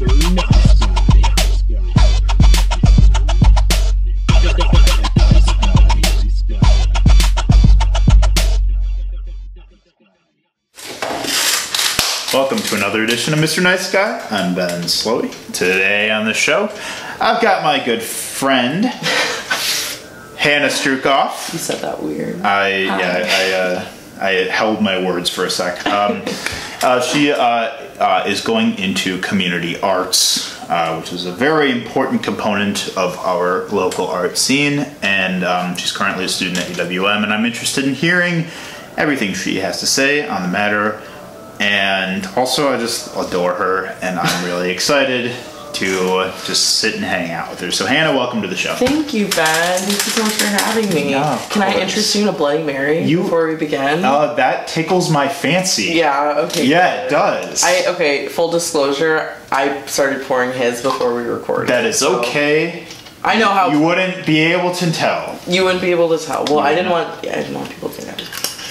Welcome to another edition of Mr. Nice Guy. I'm Ben Slowey. Today on the show, I've got my good friend Hannah Strukoff. You said that weird. I yeah I uh, I held my words for a sec. Um, uh, she uh, uh, is going into community arts, uh, which is a very important component of our local art scene, and um, she's currently a student at UWM. And I'm interested in hearing everything she has to say on the matter. And also, I just adore her, and I'm really excited to just sit and hang out with her. So, Hannah, welcome to the show. Thank you, Ben. Thank you so much for having me. Yeah, Can I interest you in a Bloody Mary You- before we begin? Uh, that tickles my fancy. yeah. Okay. Yeah, it does. I okay. Full disclosure. I started pouring his before we recorded. that is so okay. I know how You wouldn't be able to tell. You wouldn't be able to tell. Well, I didn't want. Yeah, I didn't want people to know.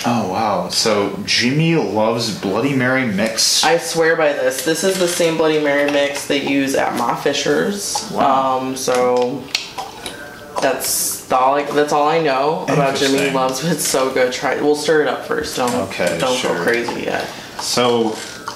Oh wow! So Jimmy Luv's Bloody Mary mix. I swear by this. This is the same Bloody Mary mix they use at Ma Fischer's. Wow. Um. So that's all. I, that's all I know about Jimmy Luv's. But it's so good. Try. We'll stir it up first. Don't. Okay, Don't sure. go crazy yet. so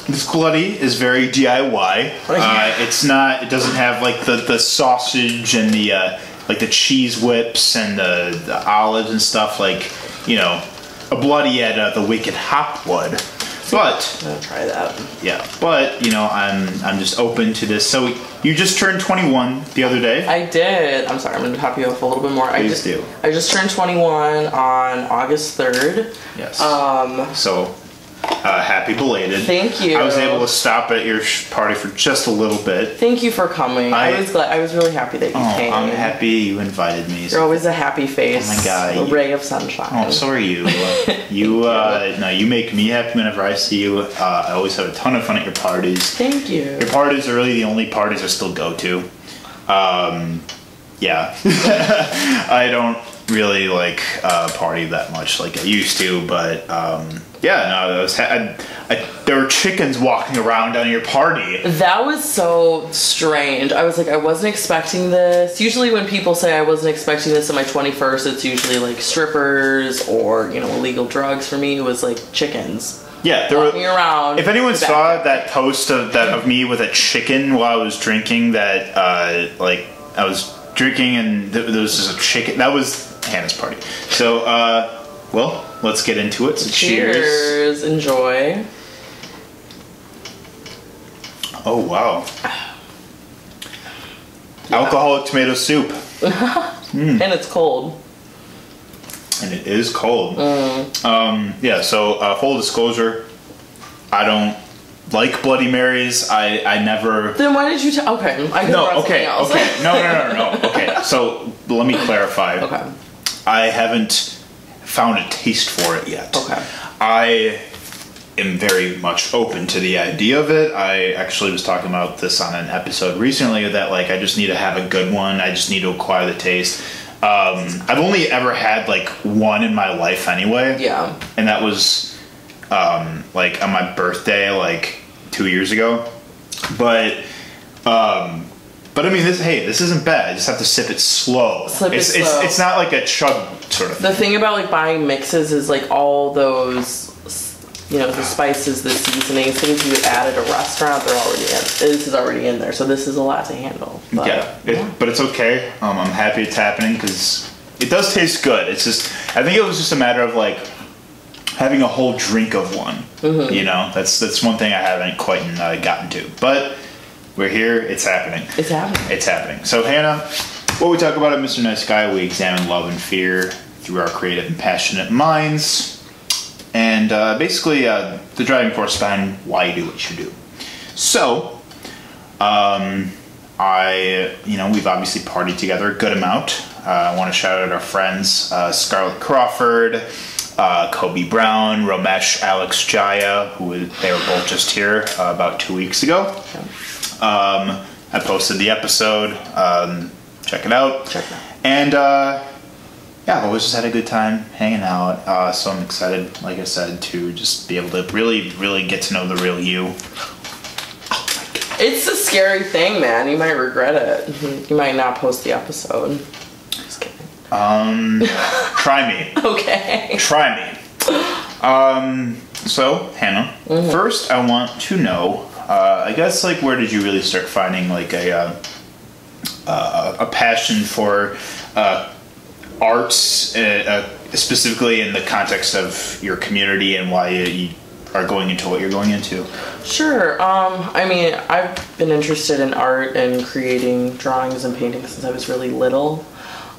this bloody is very DIY. Uh, it's not. It doesn't have like the the sausage and the uh, like the cheese whips and the, the olives and stuff like you know a bloody at uh, the Wicked Hop would. But gonna try that. yeah, but you know I'm I'm just open to this. So you just turned 21 the other day. I did. I'm sorry. I'm gonna top you off a little bit more. I Please just do. I just turned 21 on August 3rd. yes. Um. So, uh, happy belated. Thank you. I was able to stop at your sh- party for just a little bit. Thank you for coming. I, I- was glad. I was really happy that you Oh, came. I'm happy you invited me. You're always a happy face. Oh my God, A you- ray of sunshine. Oh, so are you. Uh, you, uh, no, you make me happy whenever I see you. Uh, I always have a ton of fun at your parties. Thank you. Your parties are really the only parties I still go to. Um, yeah. I don't really like uh, party that much like I used to, but um, yeah, no, I was ha- I, I, there were chickens walking around on your party. That was so strange. I was like, I wasn't expecting this. Usually, when people say I wasn't expecting this on my 21st, it's usually like strippers or, you know, illegal drugs. For me, it was like chickens Yeah, there walking were. around. If anyone saw back. that post of that of me with a chicken while I was drinking, that uh, like I was drinking and th- there was just a chicken. That was Hannah's party. So, uh, well, let's get into it. So cheers. Cheers. Enjoy. Oh wow. Alcoholic tomato soup, And it's cold. and it is cold. Mm. Um, yeah. So uh, full disclosure, I don't like Bloody Marys. I I never. Then why did you tell? Okay, I No. Okay. Okay. No. No. No. no. Okay. So let me clarify. okay. I haven't found a taste for it yet. Okay. I am very much open to the idea of it. I actually was talking about this on an episode recently that like I just need to have a good one. I just need to acquire the taste. Um, I've only ever had like one in my life anyway. Yeah. And that was um, like on my birthday like two years ago. But um, but I mean this hey, this isn't bad. I just have to sip it slow. Sip it it's, slow. it's it's not like a chug sort of thing. The thing about like buying mixes is like all those, you know, the spices, the seasonings, things you would add at a restaurant, they're already in. This is already in there, so this is a lot to handle. But, yeah, it, but it's okay. Um, I'm happy it's happening because it does taste good. It's just, I think it was just a matter of like having a whole drink of one. Mm-hmm. You know, that's that's one thing I haven't quite uh, gotten to. But we're here. It's happening. It's happening. It's happening. So Hannah, what we talk about at Mr. Nice Guy, we examine love and fear through our creative and passionate minds, and uh, basically uh, the driving force behind why you do what you do. So, um, I, you know, we've obviously partied together a good amount. Uh, I want to shout out our friends uh, Scarlett Crawford, uh, Kobe Brown, Romesh Alex Jaya, who they were both just here uh, about two weeks ago. Um, I posted the episode. Um, check it out. Check it out. And uh, yeah, I've always just had a good time hanging out. Uh, so I'm excited, like I said, to just be able to really, really get to know the real you. It's a scary thing, man. You might regret it. You might not post the episode. Just kidding. Um, try me. Okay. Try me. Um, so, Hannah, first I want to know, uh, I guess, like, where did you really start finding, like, a, uh, uh, a passion for uh, arts, uh, uh, specifically in the context of your community and why you, are going into what you're going into? Sure. Um, I mean, I've been interested in art and creating drawings and paintings since I was really little.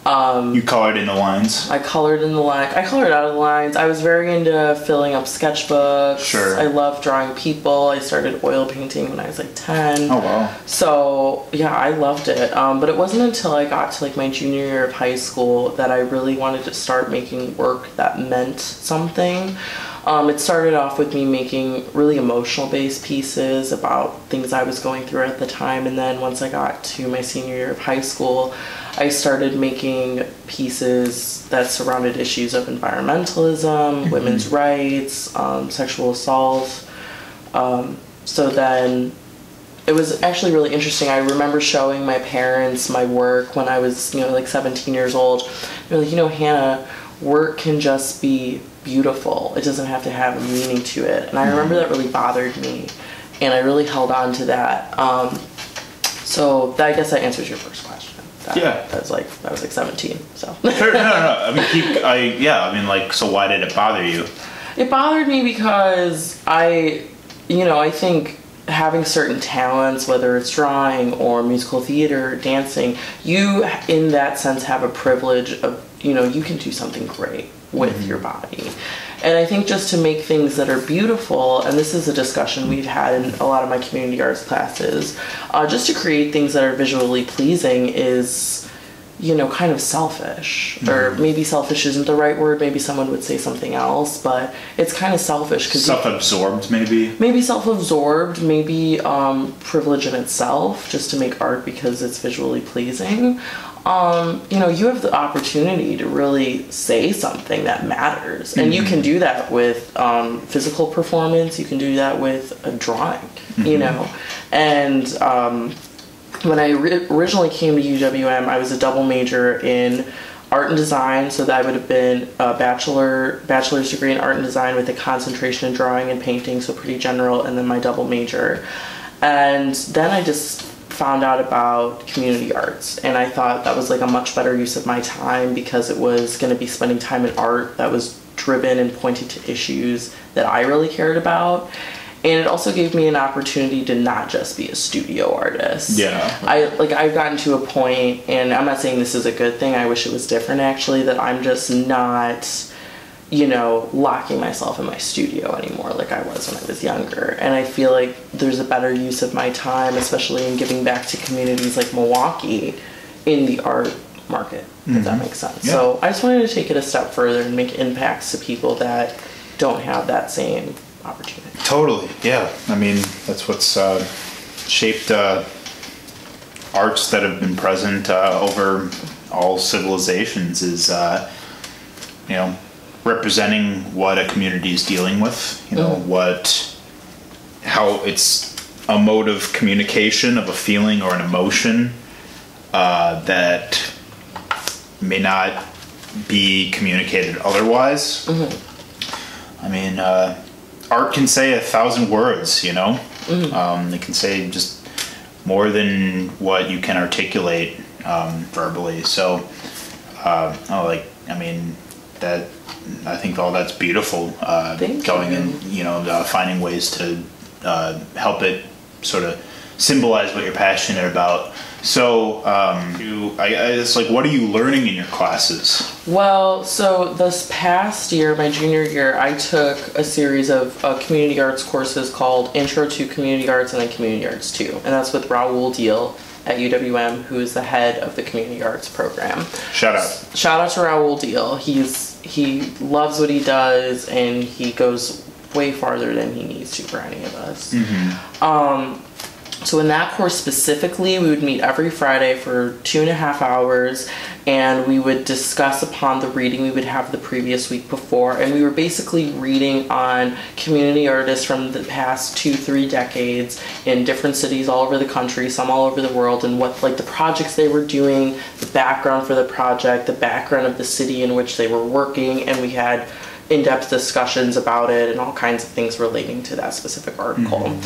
Um, You colored in the lines. I colored in the line. I colored out of the lines. I was very into filling up sketchbooks. Sure. I love drawing people. I started oil painting when I was like ten. Oh, wow. So yeah, I loved it. Um, but it wasn't until I got to like my junior year of high school that I really wanted to start making work that meant something. Um, it started off with me making really emotional based pieces about things I was going through at the time, and then once I got to my senior year of high school, I started making pieces that surrounded issues of environmentalism, women's rights, um, sexual assault. Um, so then it was actually really interesting. I remember showing my parents my work when I was, you know, like 17 years old. They're like, you know, Hannah, work can just be beautiful. It doesn't have to have a meaning to it. And I remember that really bothered me, and I really held on to that. Um, so that, I guess that answers your first question. That, Yeah. that was like I was like 17. So no, no, no. I mean, keep, I, yeah, I mean, like, so why did it bother you? It bothered me because I, you know, I think having certain talents, whether it's drawing or musical theater, dancing, you, in that sense, have a privilege of, you know, you can do something great with your body. And I think just to make things that are beautiful, and this is a discussion we've had in a lot of my community arts classes, uh, just to create things that are visually pleasing is you know, kind of selfish. Or maybe selfish isn't the right word. Maybe someone would say something else, but it's kind of selfish because Self-absorbed, maybe. maybe self-absorbed, maybe um, privilege in itself, just to make art because it's visually pleasing. Um, you know, you have the opportunity to really say something that matters, and you can do that with um, physical performance. You can do that with a drawing. You know, and um, when I ri- originally came to UWM, I was a double major in art and design, so that I would have been a bachelor bachelor's degree in art and design with a concentration in drawing and painting, so pretty general, and then my double major. And then I just found out about community arts, and I thought that was like a much better use of my time because it was going to be spending time in art that was driven and pointed to issues that I really cared about. And it also gave me an opportunity to not just be a studio artist. Yeah. I like I've gotten to a point and I'm not saying this is a good thing. I wish it was different actually that I'm just not you know, locking myself in my studio anymore like I was when I was younger. And I feel like there's a better use of my time, especially in giving back to communities like Milwaukee in the art market, if that makes sense. Yeah. So I just wanted to take it a step further and make impacts to people that don't have that same opportunity. Totally, yeah. I mean, that's what's uh, shaped uh, arts that have been present uh, over all civilizations is, uh, you know, representing what a community is dealing with. You know, what, how it's a mode of communication of a feeling or an emotion uh, that may not be communicated otherwise. I mean, uh, art can say a thousand words, you know? Um, it can say just more than what you can articulate um, verbally. So, uh, oh, like, I mean, that, I think all that's beautiful. Uh, going you. and, you know, uh, finding ways to uh, help it sort of symbolize what you're passionate about. So, um, you, I, I, it's like, what are you learning in your classes? Well, so this past year, my junior year, I took a series of uh, community arts courses called Intro to Community Arts and then Community Arts 2. And that's with Raoul Deal at UWM, who is the head of the Community Arts program. Shout out. Shout out to Raoul Deal. He's he loves what he does and he goes way farther than he needs to for any of us. Um, So in that course specifically, we would meet every Friday for two and a half hours, and we would discuss upon the reading we would have the previous week before, and we were basically reading on community artists from the past two, three decades in different cities all over the country, some all over the world, and what like the projects they were doing, the background for the project, the background of the city in which they were working, and we had in-depth discussions about it and all kinds of things relating to that specific article.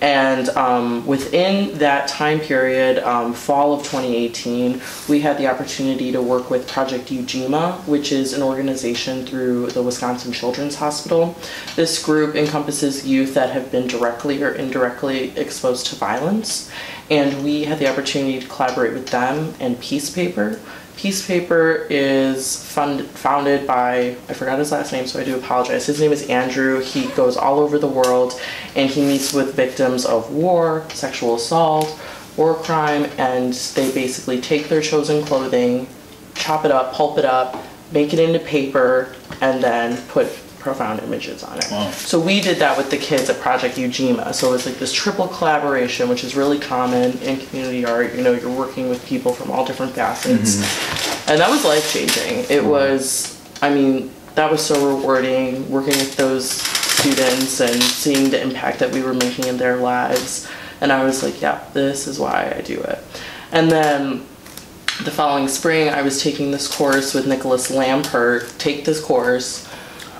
And um, within that time period, um, fall of 2018, we had the opportunity to work with Project Ujima, which is an organization through the Wisconsin Children's Hospital. This group encompasses youth that have been directly or indirectly exposed to violence. And we had the opportunity to collaborate with them and Peace Paper, Peace Paper is fund, founded by, I forgot his last name, so I do apologize. His name is Andrew. He goes all over the world and he meets with victims of war, sexual assault, war crime, and they basically take their chosen clothing, chop it up, pulp it up, make it into paper, and then put profound images on it. Wow. So we did that with the kids at Project Ujima. So it was like this triple collaboration, which is really common in community art. You know, you're working with people from all different facets. Mm-hmm. And that was life changing. It was, I mean, that was so rewarding working with those students and seeing the impact that we were making in their lives. And I was like, yeah, this is why I do it. And then the following spring, I was taking this course with Nicolas Lampert. Take this course.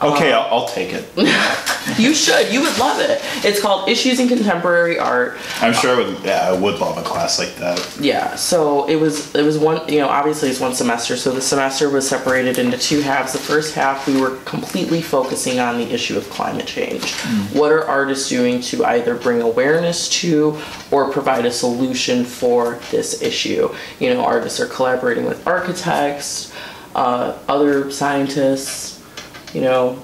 Okay, I'll, I'll take it. You should. You would love it. It's called Issues in Contemporary Art. I'm sure I would. Yeah, I would love a class like that. Yeah. So it was. It was one. You know, obviously it's one semester. So the semester was separated into two halves. The first half we were completely focusing on the issue of climate change. What are artists doing to either bring awareness to or provide a solution for this issue? You know, artists are collaborating with architects, uh, other scientists. You know,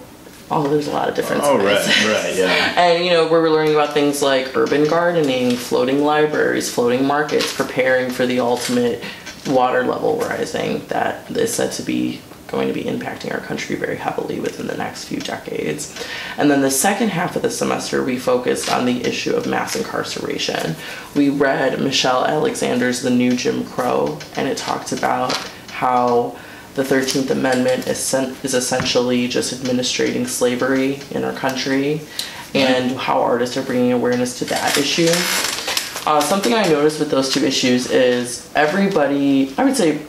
oh, there's a lot of different. Oh, right, right, yeah. And you know, we were learning about things like urban gardening, floating libraries, floating markets, preparing for the ultimate water level rising that is said to be going to be impacting our country very heavily within the next few decades. And then the second half of the semester, we focused on the issue of mass incarceration. We read Michelle Alexander's The New Jim Crow, and it talked about how the 13th Amendment is, is essentially just administrating slavery in our country and how artists are bringing awareness to that issue. Uh, something I noticed with those two issues is everybody, I would say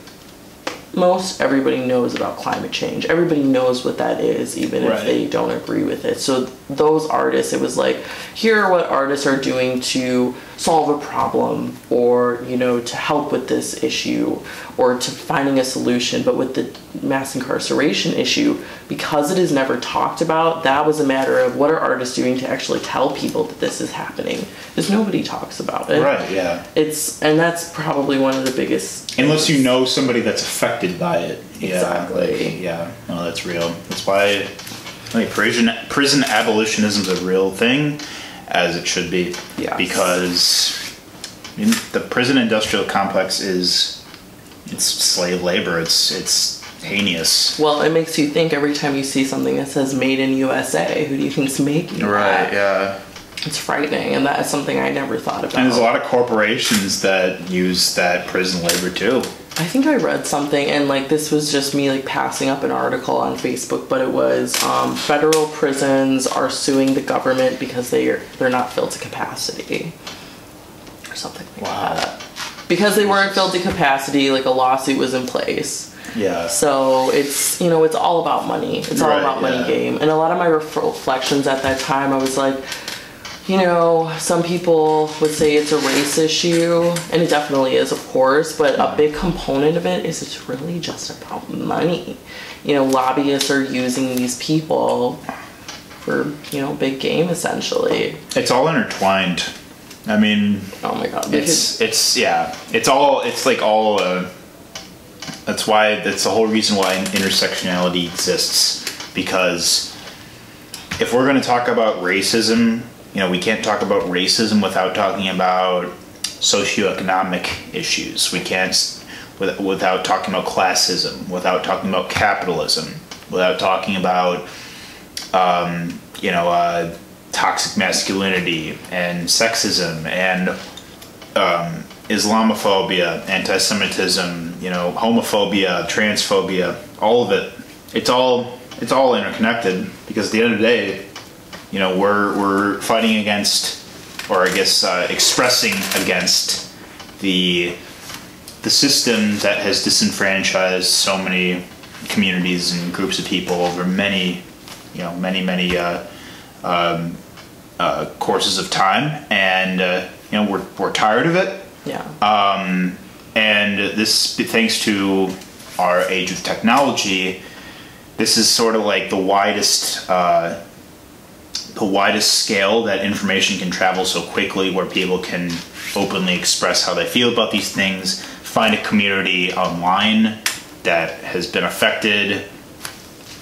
most everybody knows about climate change. Everybody knows what that is, even if they don't agree with it. So those artists, it was like, here are what artists are doing to solve a problem, or you know, to help with this issue, or to finding a solution. But with the mass incarceration issue, because it is never talked about, that was a matter of what are artists doing to actually tell people that this is happening. Because nobody talks about it. Right, yeah. It's and that's probably one of the biggest. Unless you know somebody that's affected by it. Yeah, Exactly. like, yeah, no, that's real. That's why like prison prison abolitionism is a real thing, as it should be. Yes. Because I mean, the prison industrial complex is it's slave labor. It's it's heinous. Well, it makes you think every time you see something that says "Made in USA." Who do you think's making it? Right. that? Yeah. It's frightening, and that is something I never thought about. And there's a lot of corporations that use that prison labor too. I think I read something, and like this was just me like passing up an article on Facebook, but it was um, federal prisons are suing the government because they are they're not filled to capacity, or something like Wow. that. Because they weren't filled to capacity, like a lawsuit was in place. Yeah. So it's you know it's all about money. It's all Right, about money yeah. game. And a lot of my ref- reflections at that time, I was like, you know, some people would say it's a race issue, and it definitely is, of course. But a big component of it is it's really just about money. You know, lobbyists are using these people for you know big game essentially. It's all intertwined. I mean, Oh my god, it's it's yeah it's all it's like all uh, that's why that's the whole reason why intersectionality exists because if we're going to talk about racism you know we can't talk about racism without talking about socioeconomic issues we can't without talking about classism without talking about capitalism without talking about um, you know uh, toxic masculinity and sexism and um, Islamophobia, anti-Semitism, you know, homophobia, transphobia, all of it. It's all it's all interconnected because at the end of the day, you know, we're we're fighting against, or I guess uh, expressing against the the system that has disenfranchised so many communities and groups of people over many, you know, many many uh, um, uh, courses of time, and uh, you know we're we're tired of it. Yeah. Um, and this, thanks to our age of technology, this is sort of like the widest, uh, the widest scale that information can travel so quickly, where people can openly express how they feel about these things, find a community online that has been affected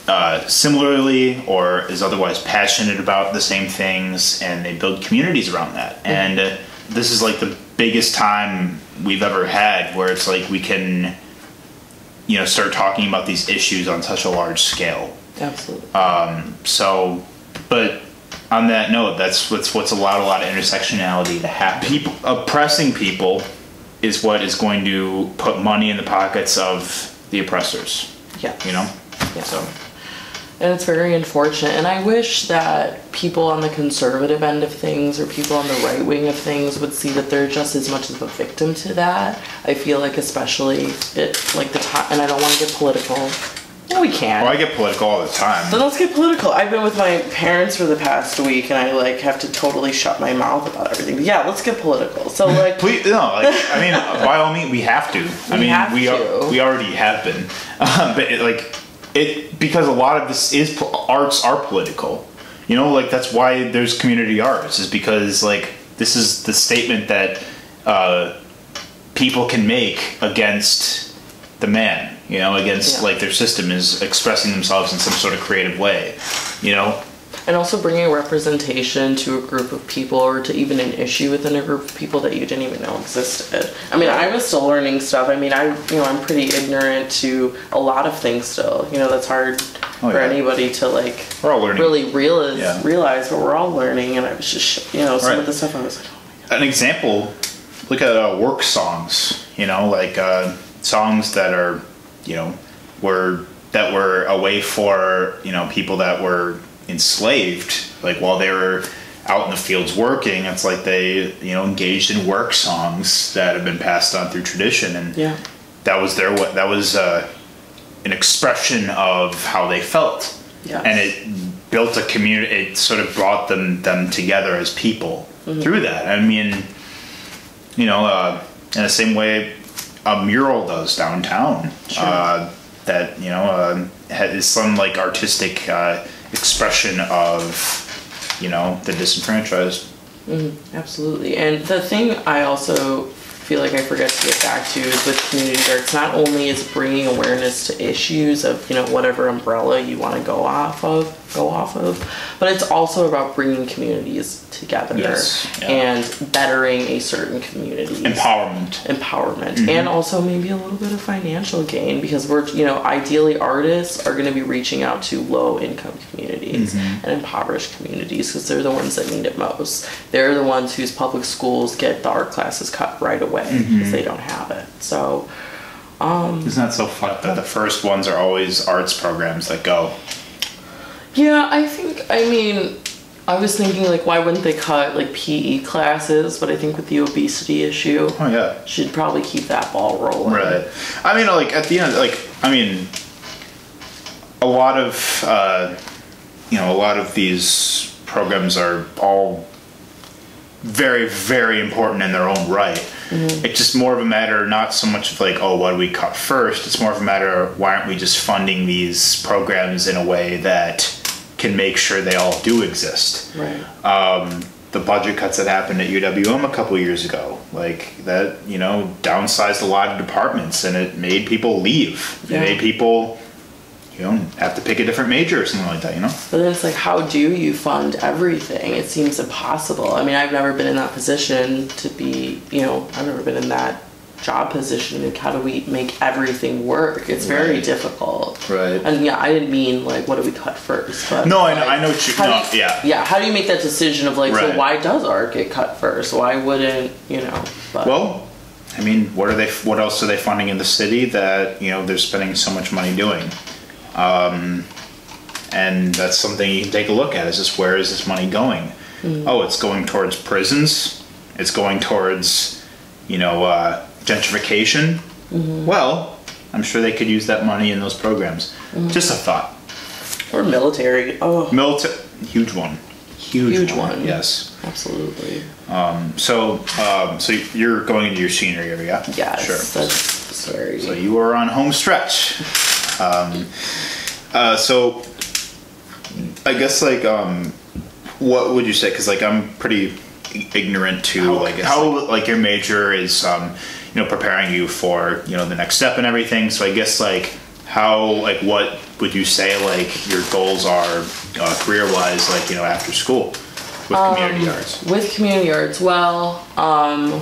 uh, similarly or is otherwise passionate about the same things, and they build communities around that. And uh, this is like the biggest time we've ever had where it's like we can, you know, start talking about these issues on such a large scale. Absolutely. So, but on that note, that's what's what's allowed a lot of intersectionality to happen. People oppressing people is what is going to put money in the pockets of the oppressors. yeah. You know. Yeah. So And it's very unfortunate. And I wish that people on the conservative end of things or people on the right wing of things would see that they're just as much of a victim to that. I feel like, especially it like the time, and I don't want to get political. Well, we can. well, I get political all the time. Then let's get political. I've been with my parents for the past week, and I like have to totally shut my mouth about everything. But yeah, let's get political. So like, Please, no, like I mean, by all means, we have to. I mean, have we to. Are, we already have been, um, but it, like it because a lot of this is arts are political. You know, like that's why there's community arts is because like this is the statement that uh, people can make against the man. You know, against Yeah. like their system is expressing themselves in some sort of creative way. You know, and also bringing representation to a group of people or to even an issue within a group of people that you didn't even know existed. I mean, I was still learning stuff. I mean, I you know I'm pretty ignorant to a lot of things still. You know, that's hard Oh, for yeah. anybody to like we're all learning. really realize Yeah. realize, but we're all learning. And I was just you know some Right. of the stuff I was like, an example look at uh, work songs you know like uh, songs that are you know were that were a way for you know people that were enslaved like while they were out in the fields working it's like they you know engaged in work songs that have been passed on through tradition. And yeah, that was their what that was uh, an expression of how they felt. Yes. and it built a community it sort of brought them them together as people through that. I mean you know uh, in the same way a mural does downtown Sure. uh, that you know uh, is some like artistic uh, expression of you know the disenfranchised Absolutely. And the thing I also feel like I forget to get back to is with community arts, not only is bringing awareness to issues of, you know, whatever umbrella you want to go off of, go off of, but it's also about bringing communities together Yes, yeah. and bettering a certain community empowerment empowerment Mm-hmm. and also maybe a little bit of financial gain because we're you know ideally artists are going to be reaching out to low income communities Mm-hmm. and impoverished communities because they're the ones that need it most they're the ones whose public schools get the art classes cut right away Mm-hmm. because they don't have it so isn't that so fucked that the first ones are always arts programs that go yeah i think i mean I was thinking like why wouldn't they cut like PE classes but I think with the obesity issue oh yeah should probably keep that ball rolling Right. I mean, like at the end, like I mean, a lot of uh, you know, a lot of these programs are all very, very important in their own right. It's just more of a matter, not so much of like, oh, what do we cut first? It's more of a matter of why aren't we just funding these programs in a way that can make sure they all do exist right um, the budget cuts that happened at UWM a couple years ago, like that, you know, downsized a lot of departments and it made people leave. Yeah. It made people, you know, have to pick a different major or something like that, you know? But then it's like, how do you fund everything? It seems impossible. I mean, I've never been in that position to be, you know, I've never been in that job position like how do we make everything work it's very Right. difficult Right. and yeah i didn't mean like what do we cut first but No, I know- like, I know what you- how do yeah. yeah how do you make that decision of like Right. so why does art get cut first why wouldn't you know but Well, I mean, what are they? What else are they funding in the city that you know they're spending so much money doing? Um, and that's something you can take a look at. Is just where is this money going? Oh, it's going towards prisons. It's going towards, you know, uh, gentrification. Well, I'm sure they could use that money in those programs. Just a thought. or military oh Military, huge one, huge, Huge one. one. Yes. absolutely So, um, so you're going into your senior year, yeah? yes Sure. that's very So you are on home stretch. Um, uh, so I guess like um, what would you say? Because like I'm pretty ignorant to How- like how like your major is um, you know preparing you for you know the next step and everything. So I guess like how like what would you say like your goals are uh, career wise like you know after school with community arts? With community arts, well, um,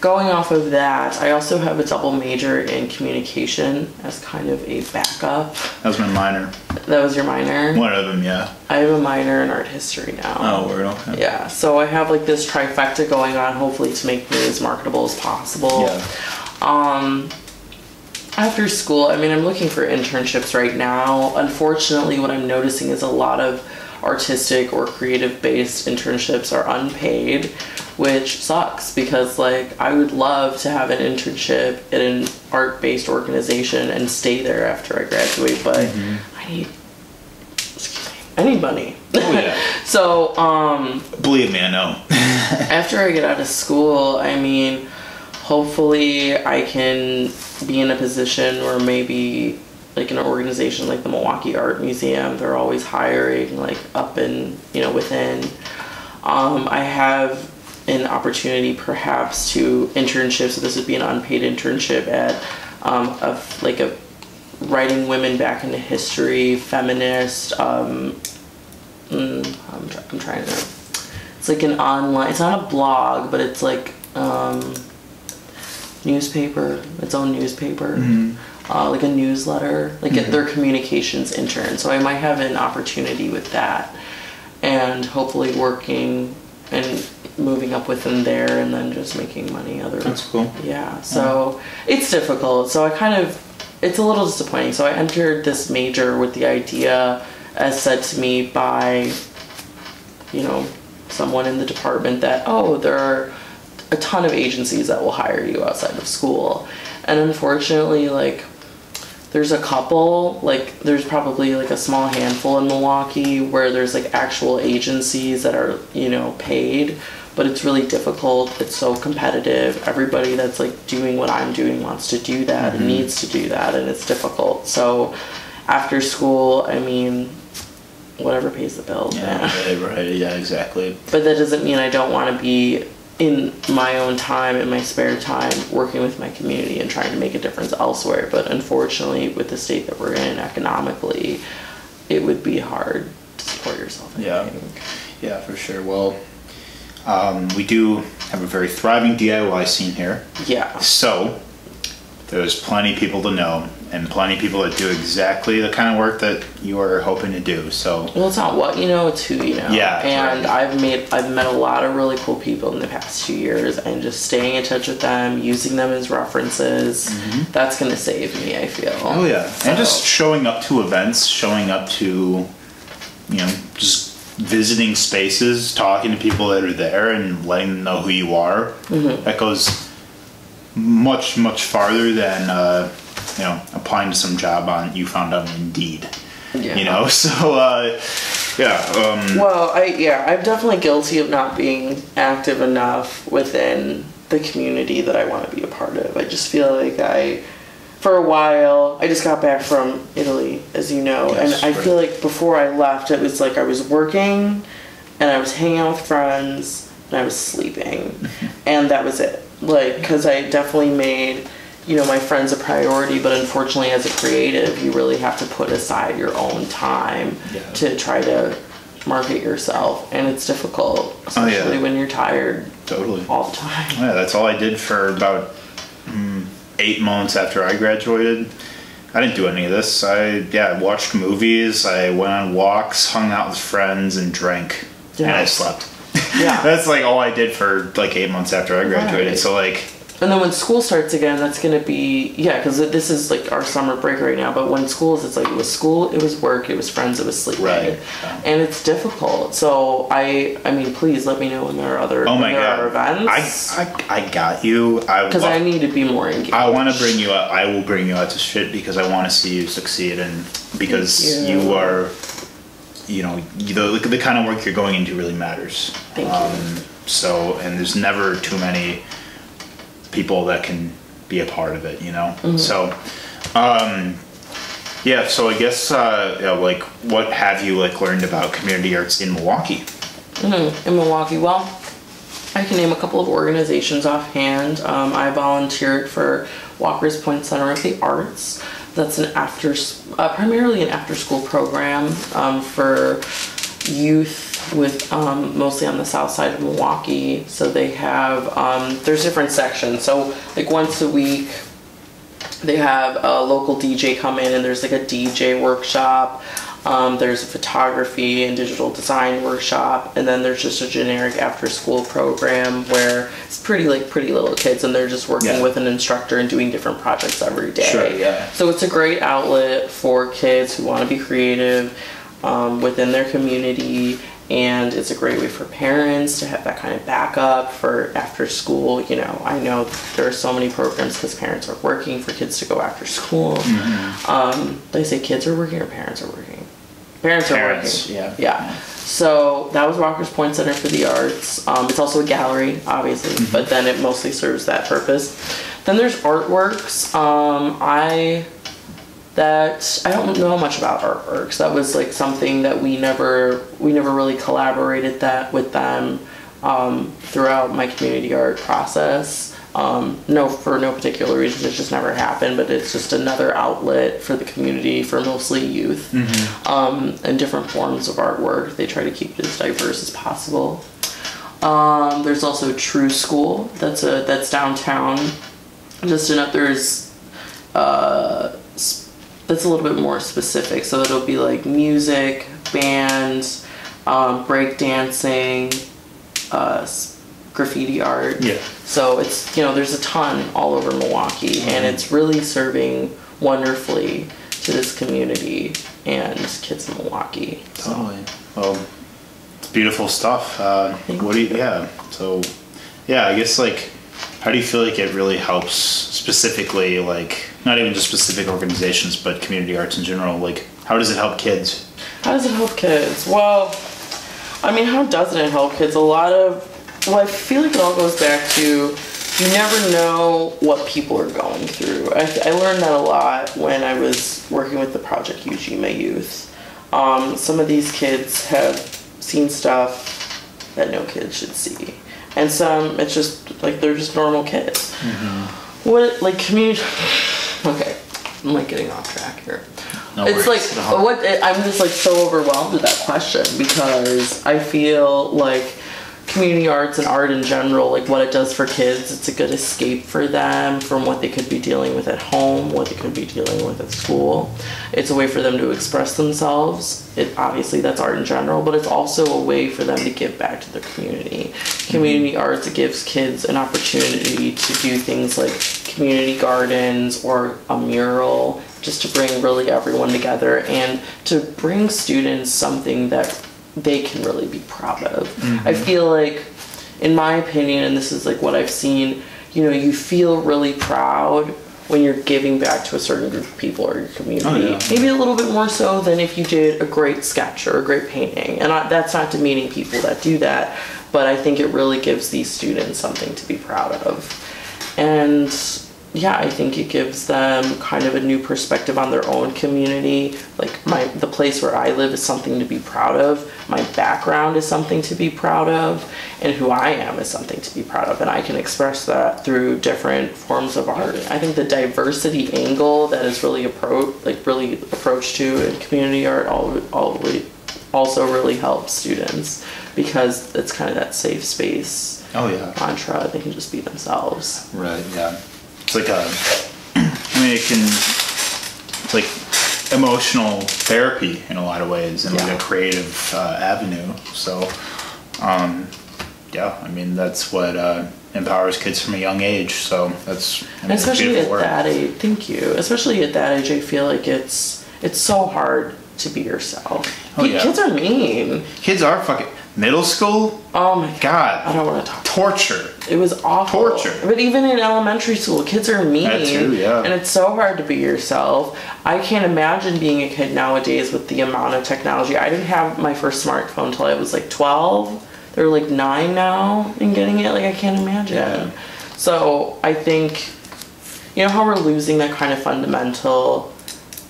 going off of that, I also have a double major in communication as kind of a backup. That was my minor. That was your minor? One of them, yeah. I have a minor in art history now. Oh, we're okay. Yeah, so I have like this trifecta going on, hopefully to make me as marketable as possible. Yeah. Um, after school, I mean, I'm looking for internships right now. Unfortunately, what I'm noticing is a lot of artistic or creative based internships are unpaid, which sucks because, like, I would love to have an internship in an art based organization and stay there after I graduate, but I need. I need money. Oh, yeah. so, um, Believe me, I know. after I get out of school, I mean, hopefully I can be in a position where maybe like an organization like the Milwaukee Art Museum, they're always hiring like up and you know within. Um, I have an opportunity perhaps to internship. So this would be an unpaid internship at um, of like a writing women back into history, feminist. Um, mm, I'm, try- I'm trying to. It's like an online. It's not a blog, but it's like um, newspaper. Its own newspaper. Uh, like a newsletter, like a, their communications intern. So I might have an opportunity with that, and hopefully working and moving up within there, and then just making money other. That's cool. Yeah, so it's difficult. So I kind of, it's a little disappointing. So I entered this major with the idea, as said to me by, you know, someone in the department that, oh, there are a ton of agencies that will hire you outside of school. And unfortunately, like, there's a couple, like, there's probably like a small handful in Milwaukee where there's like actual agencies that are, you know, paid, but it's really difficult. It's so competitive. Everybody that's like doing what I'm doing wants to do that and mm-hmm. needs to do that, and it's difficult. So, after school, I mean, whatever pays the bills, right, right, yeah, exactly. But that doesn't mean I don't want to be in my own time, in my spare time, working with my community and trying to make a difference elsewhere. But unfortunately, with the state that we're in economically, it would be hard to support yourself. I Yeah. think. Yeah, for sure. Well, um, we do have a very thriving DIY scene here. Yeah. So, there's plenty of people to know and plenty of people that do exactly the kind of work that you are hoping to do. So, Well, it's not what you know; it's who you know. Yeah, And right. I've made, I've met a lot of really cool people in the past two years, and just staying in touch with them, using them as references, that's gonna save me. I feel. Mm-hmm. oh yeah, So- and just showing up to events, showing up to, you know, just visiting spaces, talking to people that are there, and letting them know who you are. Mm-hmm. That goes much much farther than uh, you know applying to some job on you found on Indeed. Yeah. You know, so uh, yeah, um, Well, I yeah, I'm definitely guilty of not being active enough within the community that I want to be a part of. I just feel like I for a while, I just got back from Italy, as you know, Yes, and I right. feel like before I left, it was like I was working and I was hanging out with friends and I was sleeping. and that was it. Like, because I definitely made, you know, my friends a priority, but unfortunately, as a creative, you really have to put aside your own time Yeah. to try to market yourself. And it's difficult, Oh, yeah. especially when you're tired totally. all the time. Yeah, that's all I did for about mm, eight months after I graduated. I didn't do any of this. I yeah watched movies. I went on walks, hung out with friends, and drank. And I slept. Yeah. That's like all I did for like eight months after I graduated. Right. So like And then when school starts again, that's gonna be yeah, because this is like our summer break right now. But when schools, it's like it was school, it was work, it was friends, it was sleep, Right. and it's difficult. So I, I mean, please let me know when there are other oh my god, events I, I I got you. I because I need to be more engaged. I want to bring you up. I will bring you out to shit because I want to see you succeed, and because you. you. are, you know, the the kind of work you're going into really matters. Thank you. you. So, and there's never too many people that can be a part of it, you know. Mm-hmm. So, um, yeah. So I guess uh, yeah, like, what have you like learned about community arts in Milwaukee? in Milwaukee. Well, I can name a couple of organizations offhand. Um, I volunteered for Walker's Point Center of the Arts. That's an after, uh, primarily an after-school program um, for youth with um, mostly on the south side of Milwaukee. So they have um, there's different sections. So like once a week, they have a local DJ come in and there's like a DJ workshop. Um, there's a photography and digital design workshop, and then there's just a generic after school program where it's pretty like pretty little kids and they're just working Yeah. with an instructor and doing different projects every day. Sure, yeah. So it's a great outlet for kids who want to be creative um, within their community, and it's a great way for parents to have that kind of backup for after school. You know, I know there are so many programs because parents are working for kids to go after school. Mm-hmm. Um, they say kids are working or parents are working. Parents, Parents, are working. yeah. Yeah. So that was Walker's Point Center for the Arts. Um, it's also a gallery, obviously, Mm-hmm. but then it mostly serves that purpose. Then there's artworks. Um, I that I don't know much about artworks. That was like something that we never we never really collaborated that with them um, throughout my community art process. Um, no, for no particular reason, it just never happened. But it's just another outlet for the community, for mostly youth, um, and different forms of artwork. They try to keep it as diverse as possible. Um, there's also TRUE Skool. That's a that's downtown. Just enough. There's uh, that's a little bit more specific. So it'll be like music, bands, um, break dancing, uh, graffiti art. Yeah. So it's you know there's a ton all over Milwaukee, and it's really serving wonderfully to this community and kids in Milwaukee. So Totally. Well, it's beautiful stuff. Uh, what do you? Yeah. So, yeah, I guess like, how do you feel like it really helps specifically, like not even just specific organizations, but community arts in general? Like, how does it help kids? How does it help kids? Well, I mean, how doesn't it help kids? A lot of, well, I feel like it all goes back to you never know what people are going through. I, I learned that a lot when I was working with the Project Ujima Youth. Um, some of these kids have seen stuff that no kid should see. And some, it's just like they're just normal kids. Mm-hmm. What, like, community. Okay, I'm like getting off track here No it's worries. like No. what I'm just like so overwhelmed with that question because I feel like community arts and art in general, like what it does for kids, it's a good escape for them from what they could be dealing with at home, what they could be dealing with at school. It's a way for them to express themselves. It obviously that's art in general, but it's also a way for them to give back to their community. Mm-hmm. Community arts it gives kids an opportunity to do things like community gardens or a mural just to bring really everyone together and to bring students something that they can really be proud of. I mm-hmm. feel like, in my opinion, and this is like what I've seen, you know, you feel really proud when you're giving back to a certain group of people or your community. Oh, yeah. Maybe a little bit more so than if you did a great sketch or a great painting. And I, that's not demeaning people that do that, but I think it really gives these students something to be proud of. And yeah, I think it gives them kind of a new perspective on their own community. Like my the place where I live is something to be proud of. My background is something to be proud of, and who I am is something to be proud of. And I can express that through different forms of art. I think the diversity angle that is really appro like really approached to in community art all, all also really helps students because it's kind of that safe space Oh yeah. mantra. They can just be themselves. Right. Yeah. It's like a I mean it can it's like emotional therapy in a lot of ways and Yeah. like a creative uh, avenue. So um, yeah, I mean that's what uh, empowers kids from a young age. So that's I mean, it's especially beautiful at work. that age, thank you. Especially at that age, I feel like it's it's so hard to be yourself. Oh, yeah. Kids are mean. Kids are fucking middle school. Oh my. God, I don't want to talk. torture. It was awful. Torture. But even in elementary school, kids are mean. That too, yeah. And it's so hard to be yourself. I can't imagine being a kid nowadays with the amount of technology. I didn't have my first smartphone until I was like 12. They're like 9 now and getting it. Like, I can't imagine. Yeah. So I think, you know how we're losing that kind of fundamental,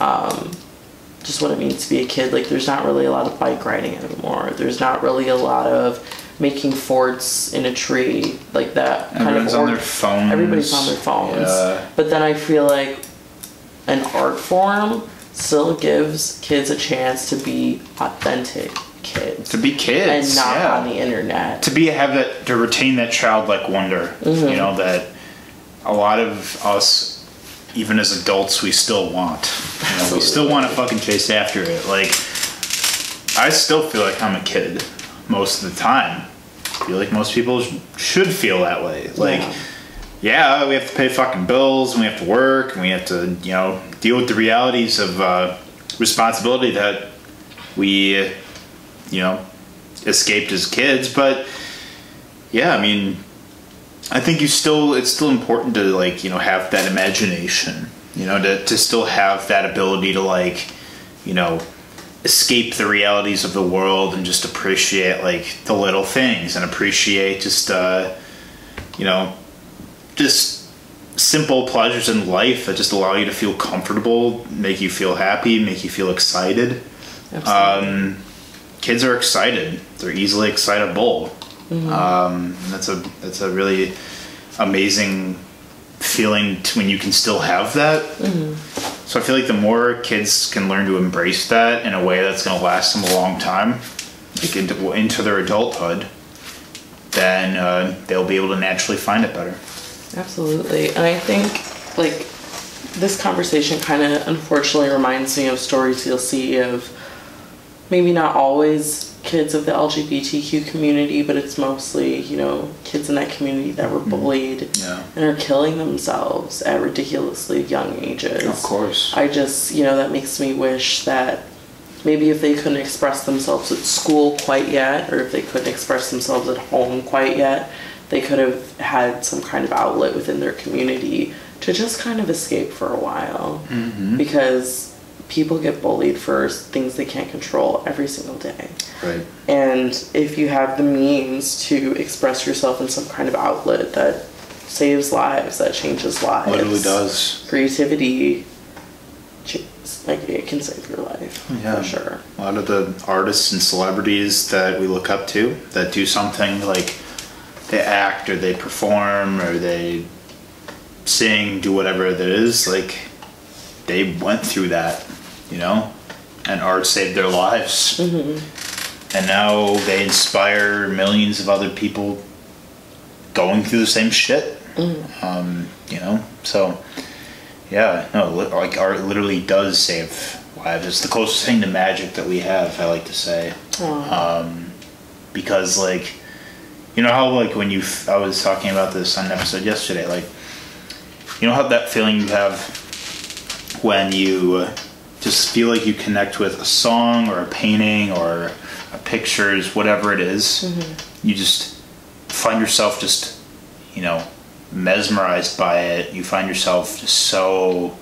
um, just what it means to be a kid. Like, there's not really a lot of bike riding anymore. There's not really a lot of making forts in a tree like that kind Everyone's of on their phones. Everybody's on their phones. Yeah. But then I feel like an art form still gives kids a chance to be authentic kids To be kids, and not yeah. on the internet. to be have that to retain that childlike wonder Mm-hmm. you know that a lot of us even as adults we still want you know, we still want to fucking chase after it like i still feel like i'm a kid most of the time I feel like most people sh- should feel that way like Yeah. yeah we have to pay fucking bills and we have to work and we have to you know deal with the realities of uh, responsibility that we you know escaped as kids but yeah i mean i think you still it's still important to like you know have that imagination you know to, to still have that ability to like you know escape the realities of the world and just appreciate like the little things and appreciate just uh you know just simple pleasures in life that just allow you to feel comfortable make you feel happy make you feel excited um, kids are excited. They're easily excitable. Um, that's a that's a really amazing feeling when you can still have that. So I feel like the more kids can learn to embrace that in a way that's going to last them a long time, like into, into their adulthood, then uh, they'll be able to naturally find it better. Absolutely. And I think, like, this conversation kind of unfortunately reminds me of stories you'll see of maybe not always kids of the LGBTQ community, but it's mostly, you know, kids in that community that were mm-hmm. bullied Yeah. and are killing themselves at ridiculously young ages. Of course. I just, you know, that makes me wish that maybe if they couldn't express themselves at school quite yet, or if they couldn't express themselves at home quite yet, they could have had some kind of outlet within their community to just kind of escape for a while. Mm-hmm. Because people get bullied for things they can't control every single day. Right. And if you have the means to express yourself in some kind of outlet that saves lives, that changes lives, Literally does. creativity, like it can save your life Yeah. for sure. A lot of the artists and celebrities that we look up to that do something like they act or they perform or they sing, do whatever it is, like they went through that, you know, and art saved their lives. And now they inspire millions of other people going through the same shit. Um, you know, so yeah, no, like art literally does save lives. It's the closest thing to magic that we have. I like to say, um, because like, you know how like when you, f- I was talking about this on an episode yesterday. Like, you know how that feeling you have when you uh, just feel like you connect with a song or a painting or a pictures, whatever it is, mm-hmm. You just find yourself just, you know, mesmerized by it. You find yourself just so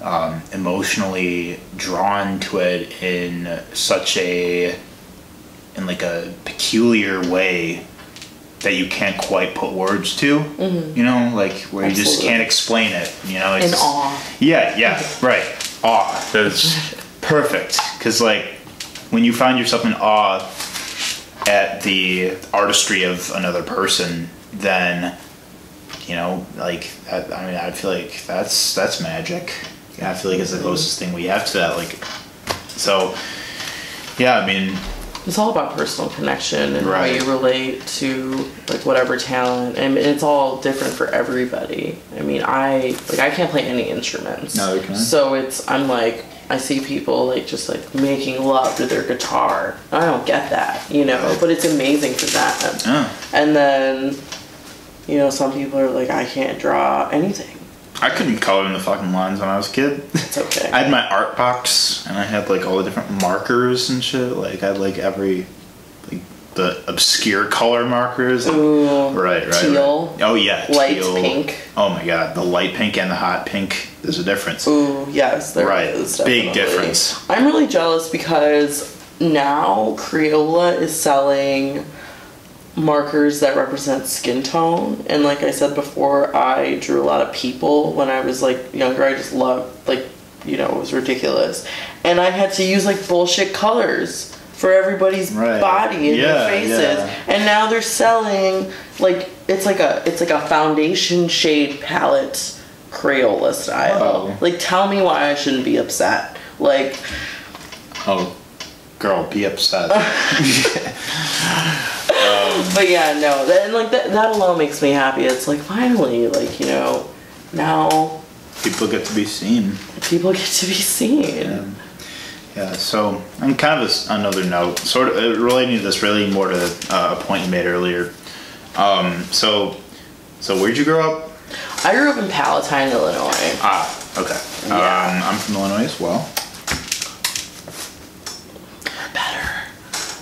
um, emotionally drawn to it in such a, in like a peculiar way that you can't quite put words to. Mm-hmm. You know, like where you just can't explain it. You know, it's In awe. yeah, yeah, mm-hmm. right. Awe. That's perfect. Because, like, when you find yourself in awe at the artistry of another person, then, you know, like, I, I mean, I feel like that's that's magic. Yeah, I feel like it's the closest thing we have to that. Like, so, yeah, I mean, it's all about personal connection and Right. how you relate to like whatever talent and it's all different for everybody i mean i like i can't play any instruments No, you can't. so it's i'm like i see people like just like making love to their guitar i don't get that you know but it's amazing for them Oh. and then you know some people are like i can't draw anything I couldn't color in the fucking lines when I was a kid. it's okay I had my art box and I had like all the different markers and shit. Like I had like every like the obscure color markers. Ooh, right, right. teal, right. Oh yeah, light teal. pink. Oh my god, the light pink and the hot pink. There's a difference. Ooh, yes, there Right, is big difference. I'm really jealous because now Crayola is selling markers that represent skin tone, and like I said before, I drew a lot of people when I was like younger. I just loved like you know it was ridiculous, and I had to use like bullshit colors for everybody's Right. body and Yeah, their faces, yeah. and now they're selling like it's like a it's like a foundation shade palette Crayola style. Wow. Like tell me why I shouldn't be upset. Like Oh, girl, be upset. but yeah, no. That, and like that that alone makes me happy. It's like finally like, you know, now People get to be seen. people get to be seen. Yeah. Yeah, so on kind of a another note, sort of uh, relating to this, really more to uh, a point you made earlier. Um, so, so where'd you grow up? I grew up in Palatine, Illinois. Ah, okay. Yeah. Um, I'm from Illinois as well.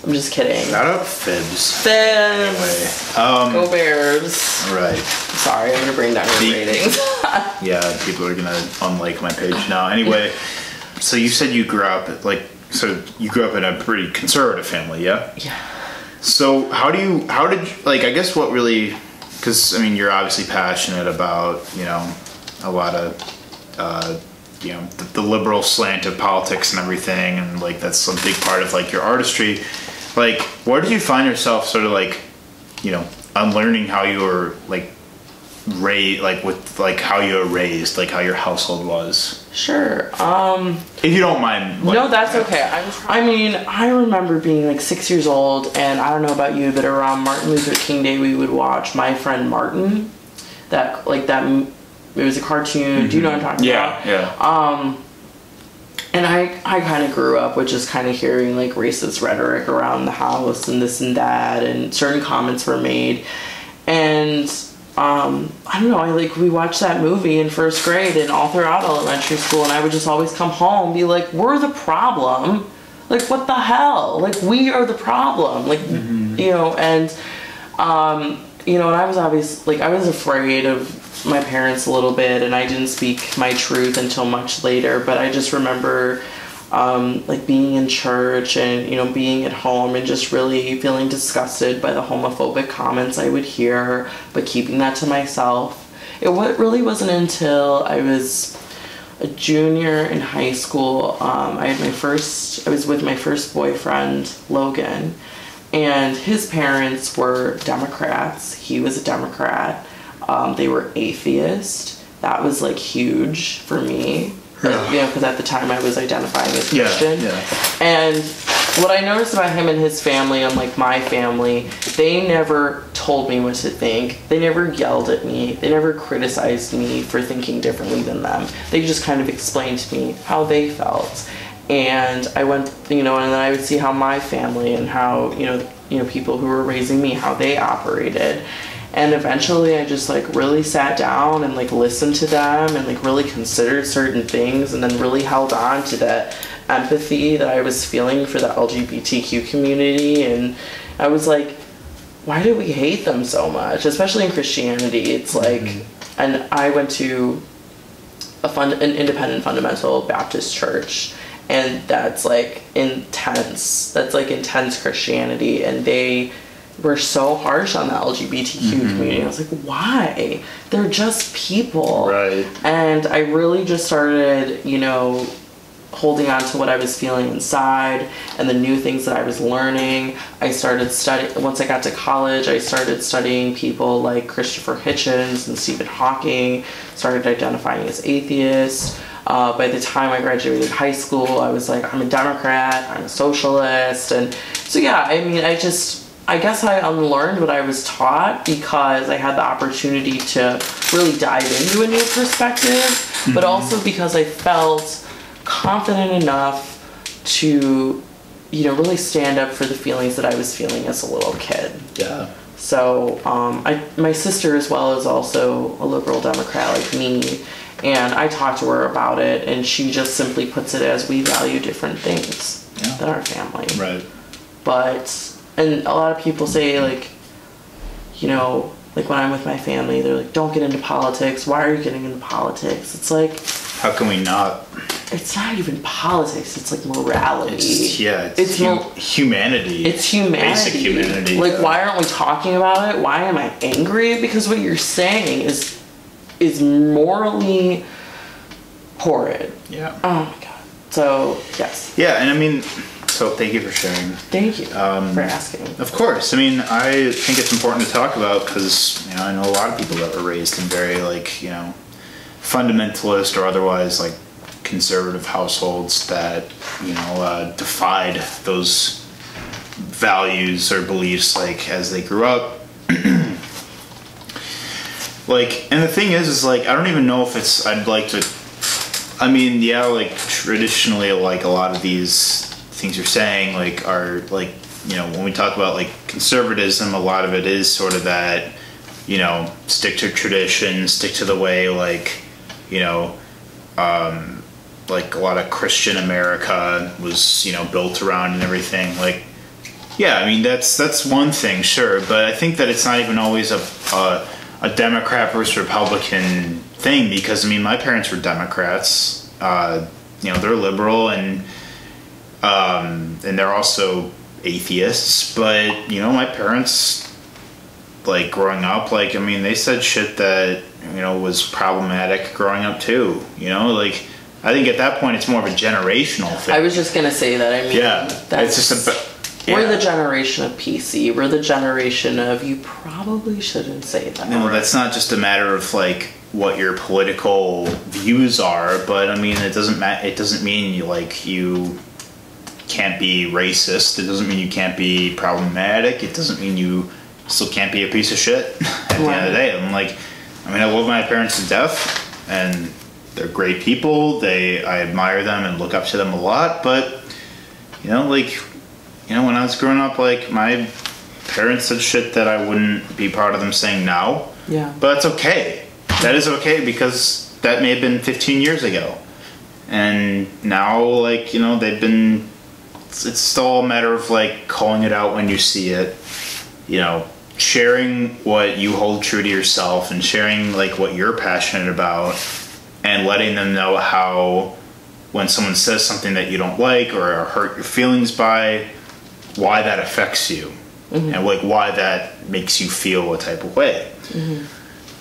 I'm just kidding. Shout out Fibs. Then Um, go Bears. right. Sorry, I'm gonna bring down your The- ratings. Yeah, people are gonna unlike my page now. Anyway, so you said you grew up like so you grew up in a pretty conservative family, yeah? yeah. So how do you how did like I guess what really because I mean you're obviously passionate about you know a lot of uh, you know the, the liberal slant of politics and everything and like that's a big part of like your artistry. Like where did you find yourself sort of like you know unlearning how you were like raised like with like how you were raised like how your household was Sure. Um if you don't mind like, No, that's okay. I, mean, I remember being like six years old, and I don't know about you, but around Martin Luther King Day, we would watch My Friend Martin. That like that. It was a cartoon. Do you know what I'm talking about? yeah about? yeah And I, I kind of grew up with just kind of hearing like racist rhetoric around the house and this and that, and certain comments were made, and um, I don't know. I like we watched that movie in first grade and all throughout elementary school, and I would just always come home and be like, "We're the problem." Like what the hell? Like we are the problem. Like you know, and um, you know, and I was obvious like I was afraid of my parents a little bit, and I didn't speak my truth until much later. But I just remember um, like being in church and you know being at home and just really feeling disgusted by the homophobic comments I would hear, but keeping that to myself. It wa- really wasn't until I was a junior in high school. Um, I had my first. I was with my first boyfriend, Logan, and his parents were Democrats. He was a Democrat. Um, they were atheist. That was like huge for me. Yeah. You know, because at the time I was identifying as Yeah, Christian. yeah. And what I noticed about him and his family, unlike my family, they never told me what to think. They never yelled at me. They never criticized me for thinking differently than them. They just kind of explained to me how they felt. And I went, you know, and then I would see how my family and how, you know, you know, people who were raising me, how they operated. And eventually I just like really sat down and like listened to them and like really considered certain things and then really held on to that empathy that I was feeling for the LGBTQ community. And I was like why do we hate them so much? Especially in Christianity it's like mm-hmm. and I went to a fund an independent fundamental Baptist church and that's like intense. That's like intense Christianity. And they were so harsh on the LGBTQ community. I was like, why? They're just people. Right. And I really just started, you know, holding on to what I was feeling inside and the new things that I was learning. I started studying, once I got to college, I started studying people like Christopher Hitchens and Stephen Hawking, started identifying as atheist. Uh, by the time I graduated high school, I was like, I'm a Democrat, I'm a socialist. And so, yeah, I mean, I just, I guess I unlearned what I was taught because I had the opportunity to really dive into a new perspective, but also because I felt confident enough to, you know, really stand up for the feelings that I was feeling as a little kid. Yeah. So, um, I, my sister as well is also a liberal Democrat like me, and I talked to her about it, and she just simply puts it as we value different things Yeah. than our family. Right. But, and a lot of people say, like, you know, like when I'm with my family, they're like, don't get into politics. Why are you getting into politics? It's like, How can we not? it's not even politics, it's like morality. It's yeah. It's, It's hu- mo- humanity. It's humanity. Basic humanity. Like, yeah. why aren't we talking about it? Why am I angry? Because what you're saying is is morally horrid. Yeah. Oh my god. So yes, Yeah, and I mean, so thank you for sharing. thank you Um, for asking. Of course. I mean, I think it's important to talk about because you know I know a lot of people that were raised in very like you know fundamentalist or otherwise like conservative households that you know uh, defied those values or beliefs like as they grew up. like, and the thing is, is like I don't even know if it's. I'd like to. I mean, yeah, like traditionally, like a lot of these things you're saying, like are like you know when we talk about like conservatism, a lot of it is sort of that you know stick to tradition, stick to the way, like you know, um, like a lot of Christian America was you know built around and everything. Like, yeah, I mean that's that's one thing, sure, but I think that it's not even always a a, a Democrat versus Republican thing because I mean my parents were Democrats. Uh, you know they're liberal and um, and they're also atheists, but you know my parents like growing up like i mean they said shit that you know was problematic growing up too you know like i think at that point it's more of a generational thing I was just gonna say that. I mean, yeah that's it's just a We're the generation of PC. We're the generation of you probably shouldn't say that. no that's not just a matter of like what your political views are but i mean it doesn't ma- it doesn't mean you like you can't be racist it doesn't mean you can't be problematic it doesn't mean you still can't be a piece of shit at the end of the day i'm like i mean i love my parents to death and they're great people they i admire them and look up to them a lot but you know like you know when i was growing up like my parents said shit that i wouldn't be proud of them saying now Yeah. but it's okay. That is okay because that may have been 15 years ago. And now, like, you know, they've been. It's, it's still a matter of, like, calling it out when you see it. You know, sharing what you hold true to yourself and sharing, like, what you're passionate about and letting them know how, when someone says something that you don't like or hurt your feelings by, why that affects you. Mm-hmm. And, like, why that makes you feel a type of way. Mm-hmm.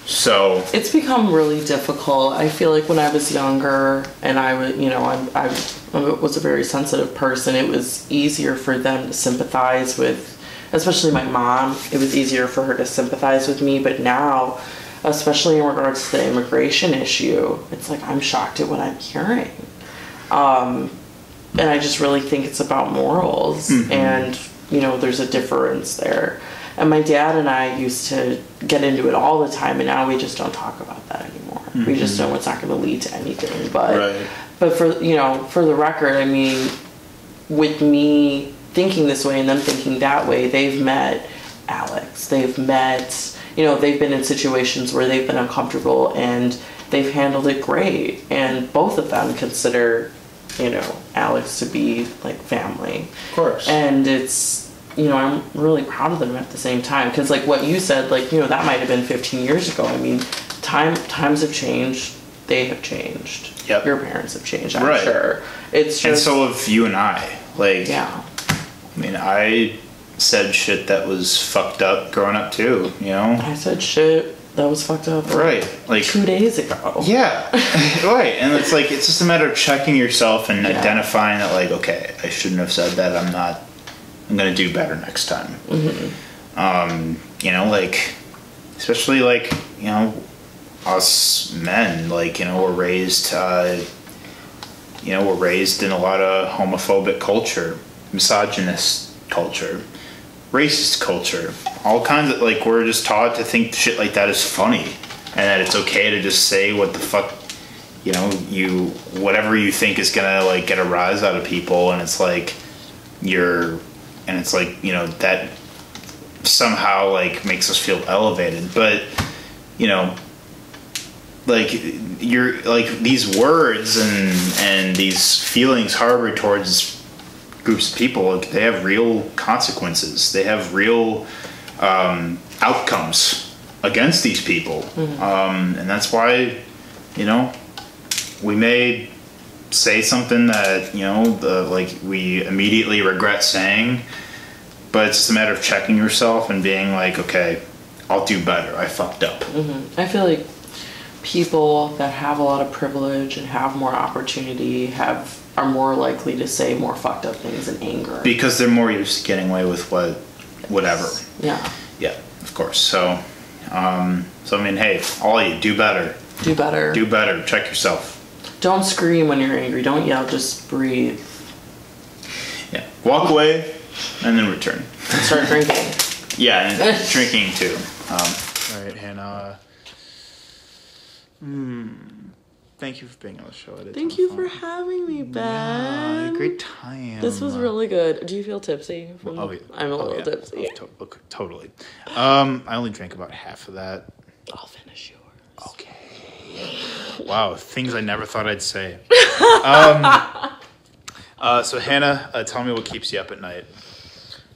So It's become really difficult. I feel like when I was younger and I was, you know, I, I, was a very sensitive person, it was easier for them to sympathize with, especially my mom. It was easier for her to sympathize with me. But now, especially in regards to the immigration issue, it's like I'm shocked at what I'm hearing. Um, and I just really think it's about morals. And, you know, there's a difference there. And my dad and I used to get into it all the time, and now we just don't talk about that anymore. We just mm-hmm. know it's not going to lead to anything. But, Right. but for you know, for the record, I mean, with me thinking this way and them thinking that way, they've met Alex. They've met, you know, they've been in situations where they've been uncomfortable and they've handled it great. And both of them consider, you know, Alex to be like family. Of course. And it's, you know, I'm really proud of them at the same time. Because, like what you said, like, you know, that might have been 15 years ago. I mean, time times have changed. They have changed. Yep. Your parents have changed, I'm Right. sure. It's and so have you and I. Like, yeah. I mean, I said shit that was fucked up growing up too. You know. I said shit that was fucked up. Right. Like. Two days ago. Yeah. right. And it's like it's just a matter of checking yourself and Yeah. identifying that, like, okay, I shouldn't have said that. I'm not. I'm gonna do better next time. Um, you know, like, especially like you know, us men, like you know, we're raised uh, you know, we're raised in a lot of homophobic culture, misogynist culture, racist culture, all kinds of like we're just taught to think shit like that is funny, and that it's okay to just say what the fuck, you know, you whatever you think is gonna like get a rise out of people, and it's like you're, and it's like you know that somehow like makes us feel elevated, but you know like you're like these words and and these feelings harbored towards groups of people like, they have real consequences. They have real um, outcomes against these people. Um, and that's why you know we may say something that you know the like we immediately regret saying but it's just a matter of checking yourself and being like okay i'll do better. I fucked up. I feel like people that have a lot of privilege and have more opportunity have are more likely to say more fucked up things in anger. because they're more used to getting away with what whatever. Yeah. yeah of course. So um so i mean hey all you do better. Do better. do better. Check yourself Don't scream when you're angry. Don't yell. Just breathe. yeah walk away and then return Start drinking. yeah and drinking too um all right hannah hmm thank you for being on the show I did Thank you of for having me, Ah, Ben. great time This was really good. Do you feel tipsy? From Oh, yeah. I'm a Oh, little yeah. tipsy. Oh, to- okay, totally. Um, I only drank about half of that. I'll finish yours. Okay. Wow, things I never thought I'd say. Um, uh, so Hannah, uh, tell me what keeps you up at night.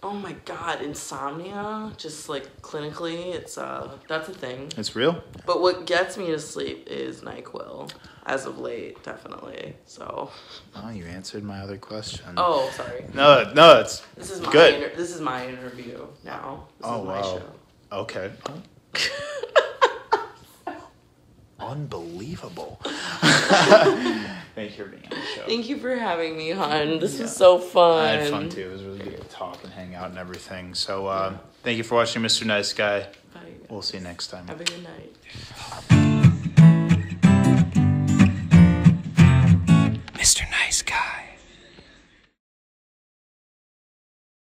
Oh my god, insomnia. Just like clinically, it's uh that's a thing. It's real. But what gets me to sleep is Nyquil. As of late, definitely. So. Oh, you answered my other question. Oh, sorry. no, no, it's This is my Good. Inter- this is my interview now. This Oh, is my wow. show. okay. Unbelievable. Thank you for being on the show. Thank you for having me, hon. This was so fun. I had fun too. It was really good to talk and hang out and everything. So, uh, thank you for watching, Mr. Nice Guy. Bye. We'll see you next time. Have a good night. Mr. Nice Guy.